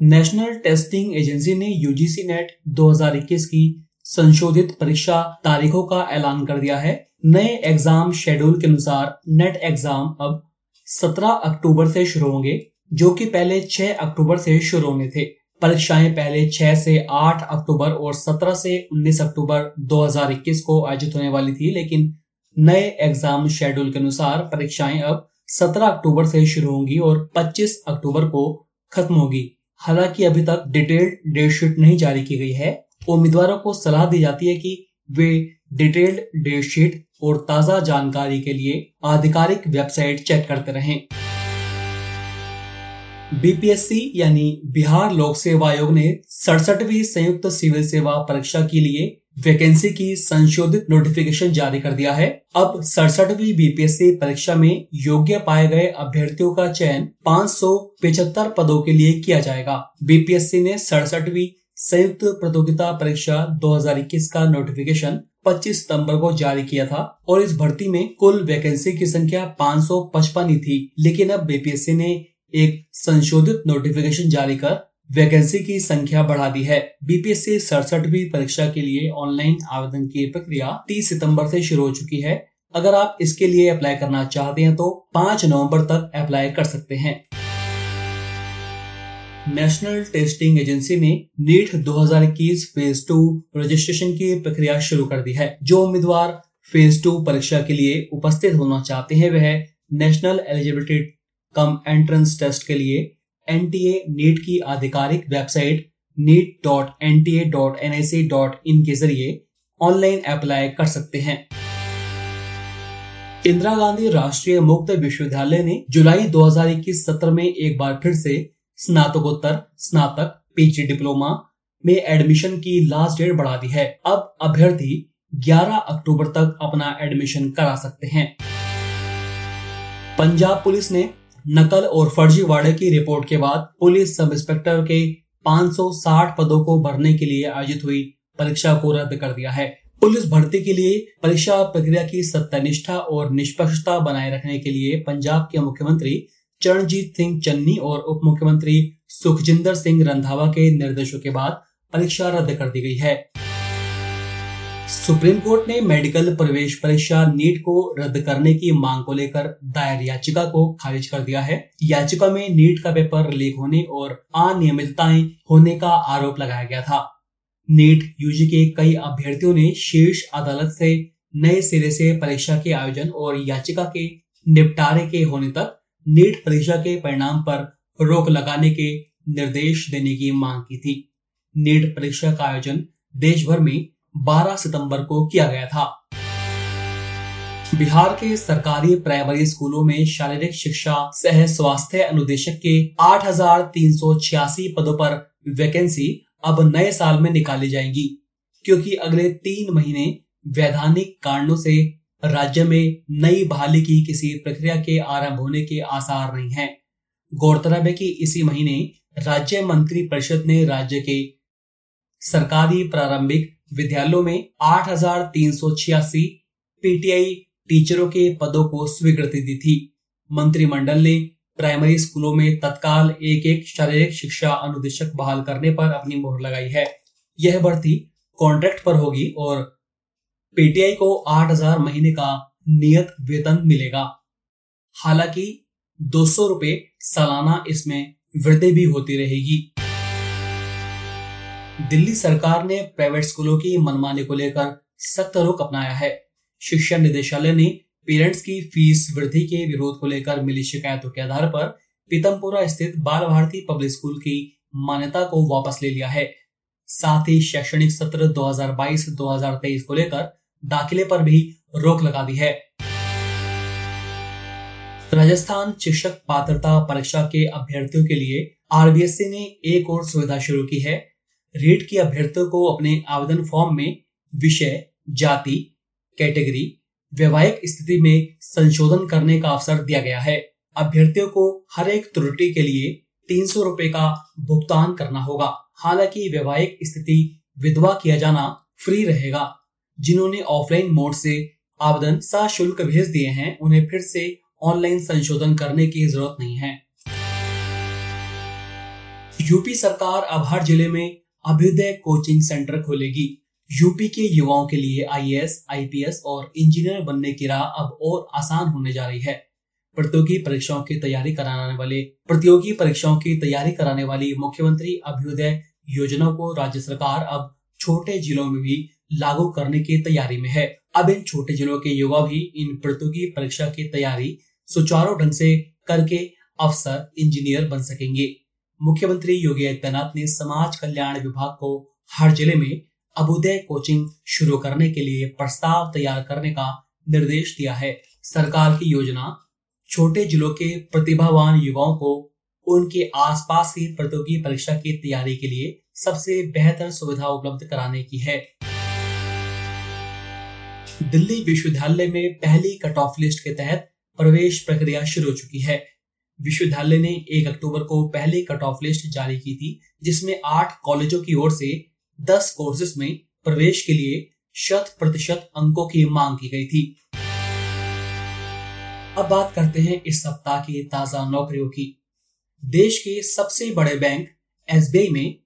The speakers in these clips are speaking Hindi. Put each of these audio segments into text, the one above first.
नेशनल टेस्टिंग एजेंसी ने यूजीसी नेट 2021 की संशोधित परीक्षा तारीखों का ऐलान कर दिया है। नए एग्ज़ाम शेड्यूल के अनुसार नेट एग्ज़ाम अब 17 अक्टूबर से शुरू होंगे, जो कि पहले 6 अक्टूबर से शुरू होने थे। परीक्षाएँ पहले 6 से 8 अक्टूबर और 17 से 19 अक्टूबर 2021 को आयोजित होने वाली थी, लेकिन नए एग्ज़ाम शेड्यूल के अनुसार परीक्षाएँ अब 17 अक्टूबर से शुरू होंगी और 25 अक्टूबर को खत्म होगी। हालाँकि अभी तक डिटेल्ड डेट शीट नहीं जारी की गई है। उम्मीदवारों को सलाह दी जाती है कि वे डिटेल्ड डेट शीट और ताज़ा जानकारी के लिए आधिकारिक वेबसाइट चेक करते रहें। बीपीएससी यानी बिहार लोक सेवा आयोग ने सड़सठवी संयुक्त सिविल सेवा परीक्षा के लिए वैकेंसी की संशोधित नोटिफिकेशन जारी कर दिया है। अब सड़सठवीं बीपीएससी परीक्षा में योग्य पाए गए अभ्यर्थियों का चयन पाँच पदों के लिए किया जाएगा। बीपीएससी ने सड़सठवीं संयुक्त प्रतियोगिता परीक्षा 2021 का नोटिफिकेशन 25 सितंबर को जारी किया था और इस भर्ती में कुल वैकेंसी की संख्या 555 ही थी। लेकिन अब बीपीएससी ने एक संशोधित नोटिफिकेशन जारी कर वैकेंसी की संख्या बढ़ा दी है। बीपीएससी सड़सठवीं परीक्षा के लिए ऑनलाइन आवेदन की प्रक्रिया 30 सितंबर से शुरू हो चुकी है। अगर आप इसके लिए अप्लाई करना चाहते हैं तो 5 नवंबर तक अप्लाई कर सकते हैं। नेशनल टेस्टिंग एजेंसी ने नीट 2021 फ़ेज़ टू रजिस्ट्रेशन की प्रक्रिया शुरू कर दी है। जो उम्मीदवार फ़ेज़ टू परीक्षा के लिए उपस्थित होना चाहते हैं, वह National Eligibility cum Entrance Test के लिए एनटीए नीट की आधिकारिक website NEET dot N T A dot N I C dot in के ज़रिए ऑनलाइन अप्लाई कर सकते हैं। इंदिरा गांधी राष्ट्रीय मुक्त विश्वविद्यालय ने जुलाई 2021 सत्र में एक बार फिर से स्नातकोत्तर, स्नातक पीजी डिप्लोमा में एडमिशन की लास्ट डेट बढ़ा दी है। अब अभ्यर्थी 11 अक्टूबर तक अपना एडमिशन करा सकते हैं। पंजाब पुलिस ने नकल और फर्जीवाड़े की रिपोर्ट के बाद पुलिस सब इंस्पेक्टर के 560 पदों को भरने के लिए आयोजित हुई परीक्षा को रद्द कर दिया है। पुलिस भर्ती के लिए परीक्षा प्रक्रिया की सत्यनिष्ठा और निष्पक्षता बनाए रखने के लिए पंजाब के मुख्यमंत्री चरणजीत सिंह चन्नी और उप मुख्यमंत्री सुखजिंदर सिंह रंधावा के निर्देशों के बाद परीक्षा रद्द कर दी गई है। सुप्रीम कोर्ट ने मेडिकल प्रवेश परीक्षा नीट को रद्द करने की मांग को लेकर दायर याचिका को खारिज कर दिया है। याचिका में नीट का पेपर लीक होने और अनियमितताएँ होने का आरोप लगाया गया था। नीट, यूजी के कई अभ्यर्थियों ने शीर्ष अदालत से नए सिरे से परीक्षा के आयोजन और याचिका के निपटारे के होने तक नीट परीक्षा के परिणाम पर रोक लगाने के निर्देश देने की मांग की थी। नीट परीक्षा का आयोजन देश भर में 12 सितंबर को किया गया था बिहार के सरकारी प्राइमरी स्कूलों में शारीरिक शिक्षा सह स्वास्थ्य अनुदेशक के 8,386 पदों पर वैकेंसी अब नए साल में निकाली जाएँगी क्योंकि अगले तीन महीने वैधानिक कारणों से राज्य में नई बहाली की किसी प्रक्रिया के आरंभ होने के आसार नहीं हैं। गौरतलब है कि इसी महीने राज्य मंत्री परिषद ने राज्य के सरकारी प्रारंभिक विद्यालयों में आठ हज़ार तीन सौ छियासी पीटीआई टीचरों के पदों को स्वीकृति दी थी। मंत्रिमंडल ने प्राइमरी स्कूलों में तत्काल एक एक शारीरिक शिक्षा अनुदेशक बहाल करने पर अपनी मोहर लगाई है। यह भर्ती कॉन्ट्रैक्ट पर होगी और पीटीआई को आठ हज़ार महीने का नियत वेतन मिलेगा। हालाँकि दो सौ रुपए सालाना इसमें वृद्धि भी होती रहेगी। दिल्ली सरकार ने प्राइवेट स्कूलों की मनमानी को लेकर सख्त रुख अपनाया है। शिक्षा निदेशालय ने पेरेंट्स की फ़ीस वृद्धि के विरोध को लेकर मिली शिकायतों के आधार पर पीतमपुरा स्थित बाल भारती पब्लिक स्कूल की मान्यता को वापस ले लिया है। साथ ही शैक्षणिक सत्र 2022-2023 को लेकर दाखिले पर भी रोक लगा दी है। राजस्थान शिक्षक पात्रता परीक्षा के अभ्यर्थियों के लिए आरबीएससी ने एक और सुविधा शुरू की है। रीट के अभ्यर्थियों को अपने आवेदन फॉर्म में विषय, जाति कैटेगरी वैवाहिक स्थिति में संशोधन करने का अवसर दिया गया है। अभ्यर्थियों को हर एक त्रुटि के लिए तीन सौ रूपए का भुगतान करना होगा। हालाँकि वैवाहिक स्थिति विधवा किया जाना फ्री रहेगा। जिन्होंने ऑफलाइन मोड से आवेदन सशुल्क भेज दिए हैं, उन्हें फिर से ऑनलाइन संशोधन करने की ज़रूरत नहीं है। यूपी सरकार अब हर ज़िले में अभ्युदय कोचिंग सेंटर खोलेगी। यूपी के युवाओं के लिए आईएएस, आईपीएस और इंजीनियर बनने की राह अब और आसान होने जा रही है। प्रतियोगी परीक्षाओं की तैयारी कराने वाले प्रतियोगी परीक्षाओं की तैयारी कराने वाली मुख्यमंत्री अभ्युदय योजना को राज्य सरकार अब छोटे जिलों में भी लागू करने की तैयारी में है। अब इन छोटे जिलों के युवा भी इन प्रतियोगी परीक्षा की तैयारी सुचारू ढंग से करके अफसर इंजीनियर बन सकेंगे। मुख्यमंत्री योगी आदित्यनाथ ने समाज कल्याण विभाग को हर ज़िले में अभुदय कोचिंग शुरू करने के लिए प्रस्ताव तैयार करने का निर्देश दिया है। सरकार की योजना छोटे जिलों के प्रतिभावान युवाओं को उनके आसपास की प्रतियोगी परीक्षा की तैयारी के लिए सबसे बेहतर सुविधा उपलब्ध कराने की है। दिल्ली विश्वविद्यालय में पहली कट ऑफ़ लिस्ट के तहत प्रवेश प्रक्रिया शुरू हो चुकी है। विश्वविद्यालय ने एक अक्टूबर को पहली कट ऑफ़ लिस्ट जारी की थी, जिसमें आठ कॉलेजों की ओर से दस कोर्सेज में प्रवेश के लिए शत प्रतिशत अंकों की मांग की गई थी। अब बात करते हैं इस सप्ताह की ताज़ा नौकरियों की। देश के सबसे बड़े बैंक एसबीआई में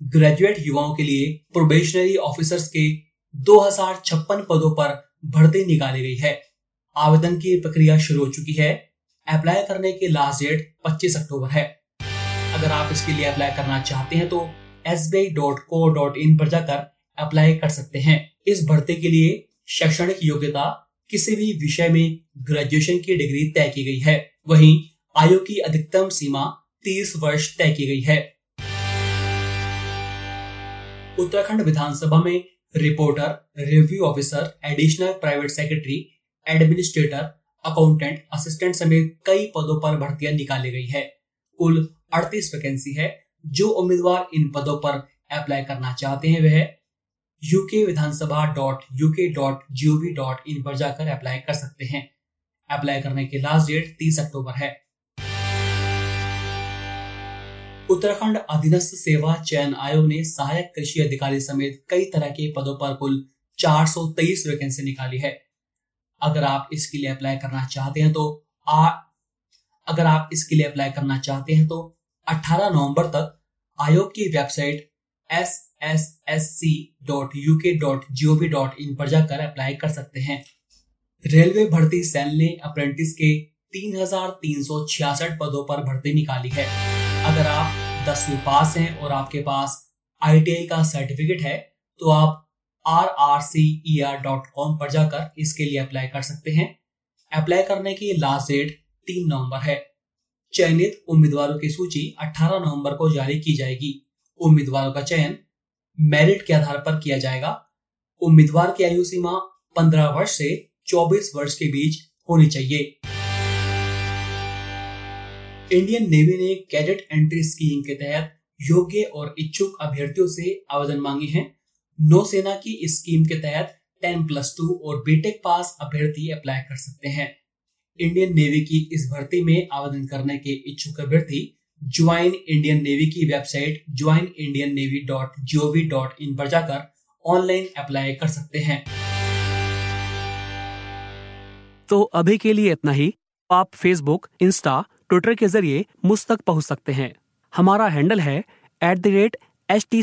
ग्रेजुएट युवाओं के लिए प्रोबेशनरी ऑफिसर्स के दो हज़ार छप्पन पदों पर भर्ती निकाली गई है। आवेदन की प्रक्रिया शुरू हो चुकी है। अप्लाई करने की लास्ट डेट 25 अक्टूबर है। अगर आप इसके लिए अप्लाई करना चाहते हैं तो एस पर जाकर अप्लाई कर सकते हैं। इस भर्ती के लिए शैक्षणिक योग्यता किसी भी विषय में ग्रेजुएशन की डिग्री तय की गई है। वहीं आयु की अधिकतम सीमा 30 वर्ष तय की गई है। उत्तराखंड विधानसभा में reporter review officer additional private secretary administrator accountant assistant समेत कई पदों पर भर्तियाँ निकाली गई है। कुल 38 वैकेंसी है। जो उम्मीदवार इन पदों पर अप्लाई करना चाहते हैं, वह UK Vidhansabha dot UK dot G O V dot in पर जाकर अप्लाई कर सकते हैं। अप्लाई करने की लास्ट डेट 30 अक्टूबर है। उत्तराखंड अधीनस्थ सेवा चयन आयोग ने सहायक कृषि अधिकारी समेत कई तरह के पदों पर कुल चार सौ तेईस वैकेंसी निकाली है। अगर आप इसके लिए अप्लाई करना चाहते हैं तो आ, अगर आप इसके लिए अप्लाई करना चाहते हैं तो 18 नवंबर तक आयोग की website S S S C dot U K dot G O V dot in पर जाकर अप्लाई कर सकते हैं। रेलवे भर्ती सेल ने अप्रेंटिस के तीन हज़ार तीन सौ छियासठ पदों पर भर्ती निकाली है। अगर आप दसवीं पास हैं और आपके पास आईटीआई का सर्टिफिकेट है तो आप कॉम पर जाकर इसके लिए अप्लाई कर सकते हैं। अप्लाई करने की लास्ट डेट तीन नवंबर है। चयनित उम्मीदवारों की सूची 18 नवंबर को जारी की जाएगी। उम्मीदवारों का चयन मेरिट के आधार पर किया जाएगा। उम्मीदवार की आयु सीमा 15 वर्ष से 24 वर्ष के बीच होनी चाहिए। इंडियन नेवी ने कैडेट एंट्री स्कीम के तहत योग्य और इच्छुक अभ्यर्थियों से आवेदन मांगे हैं। नौसेना की इस स्कीम के तहत टेन प्लस टू और बीटेक पास अभ्यर्थी अप्लाई कर सकते हैं। इंडियन नेवी की इस भर्ती में आवेदन करने के इच्छुक अभ्यर्थी ज्वाइन इंडियन नेवी की website join Indian Navy dot G O V dot in पर जाकर ऑनलाइन अप्लाई कर सकते हैं। तो अभी के लिए इतना ही। आप फेसबुक इंस्टा ट्विटर के ज़रिए मुझ तक पहुँच सकते हैं। हमारा हैंडल है at the rate H T